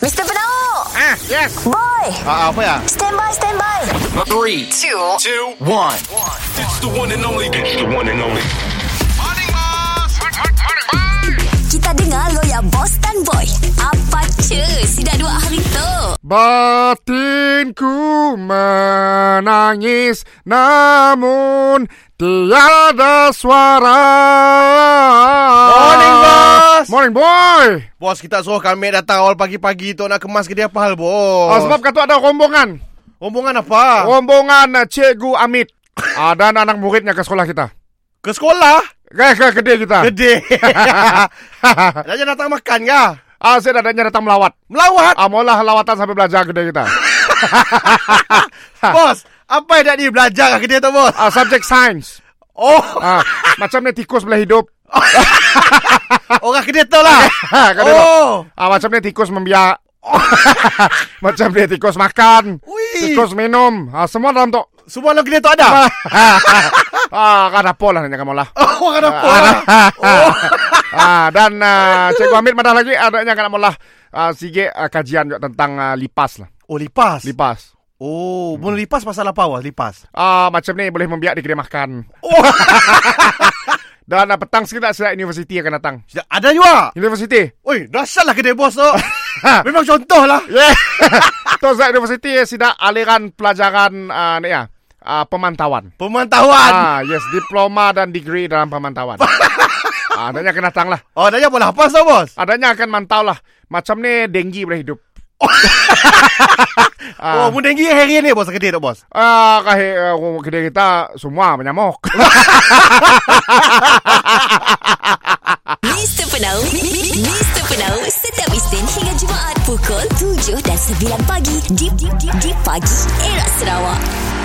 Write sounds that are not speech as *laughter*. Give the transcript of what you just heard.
Mr. Penau Ah, yes. Boy Ah, apa ya? Stand by, stand by Three, two, two, one. It's the one and only. It's the one and only. Kita dengar lo ya Boss dan Boy Apa cu Si dah dua hari tu Batinku menangis namun tiada suara. Morning, boss. Morning, boy. Bos kita suruh kami datang awal pagi-pagi tu nak kemas ke dia apa hal bos? Ah, sebab kata ada rombongan. rombongan apa? Rombongan uh, Cikgu Amit. *laughs* Ah, dan anak muridnya ke sekolah kita. Ke sekolah? Ke, ke kedai kita. Gede. *laughs* Raja datang makan ke? ah, saya dadanya datang melawat. Melawat? Ah, maulah lawatan sampai belajar kedai kita. *laughs* bos, apa yang nak dia belajar ke tu bos? Ah, subjek sains. Oh, Ah, macam ni tikus boleh hidup. *laughs* orang ke dia tu lah. *laughs* Kedai tu. oh. Ah, macam ni tikus membiak. *laughs* macam ni tikus makan. Ui. Tikus minum. Ah, semua dalam tu. Semua ke dia tu ada? ah, kan apa lah nanya kamu lah. Oh, orang apa lah? Oh. ah, dan uh, Cikgu Hamid mana lagi adanya kan lah uh, sige uh, kajian juga tentang uh, lipas lah. Oh, lipas. Lipas. Oh, boleh lipas pasal apa bos? Lipas. Ah, macam ni boleh membiak di kedai makan. Oh, *laughs* Dan uh, petang sikit saya universiti akan datang. ada juga. Universiti. Oi, dahsyat lah kedai bos tu. *laughs* Memang contoh lah. Yeah. *laughs* tu saya universiti sida aliran pelajaran uh, ni ya. Uh, pemantauan. Pemantauan. Ah, yes, diploma dan degree dalam pemantauan. ah, adanya akan datang lah. Oh, dah boleh apa tu bos? Adanya akan mantau lah. Macam ni denggi boleh hidup. *laughs* Oh, mun denggi hari ni bos kedai tu bos. Ah, kahit uh, kedai kita semua menyamuk. *laughs* *laughs* Mr. Penau Mr. Penau Setiap Isnin hingga Jumaat Pukul 7 dan 9 pagi Di, di, di, di pagi Era Sarawak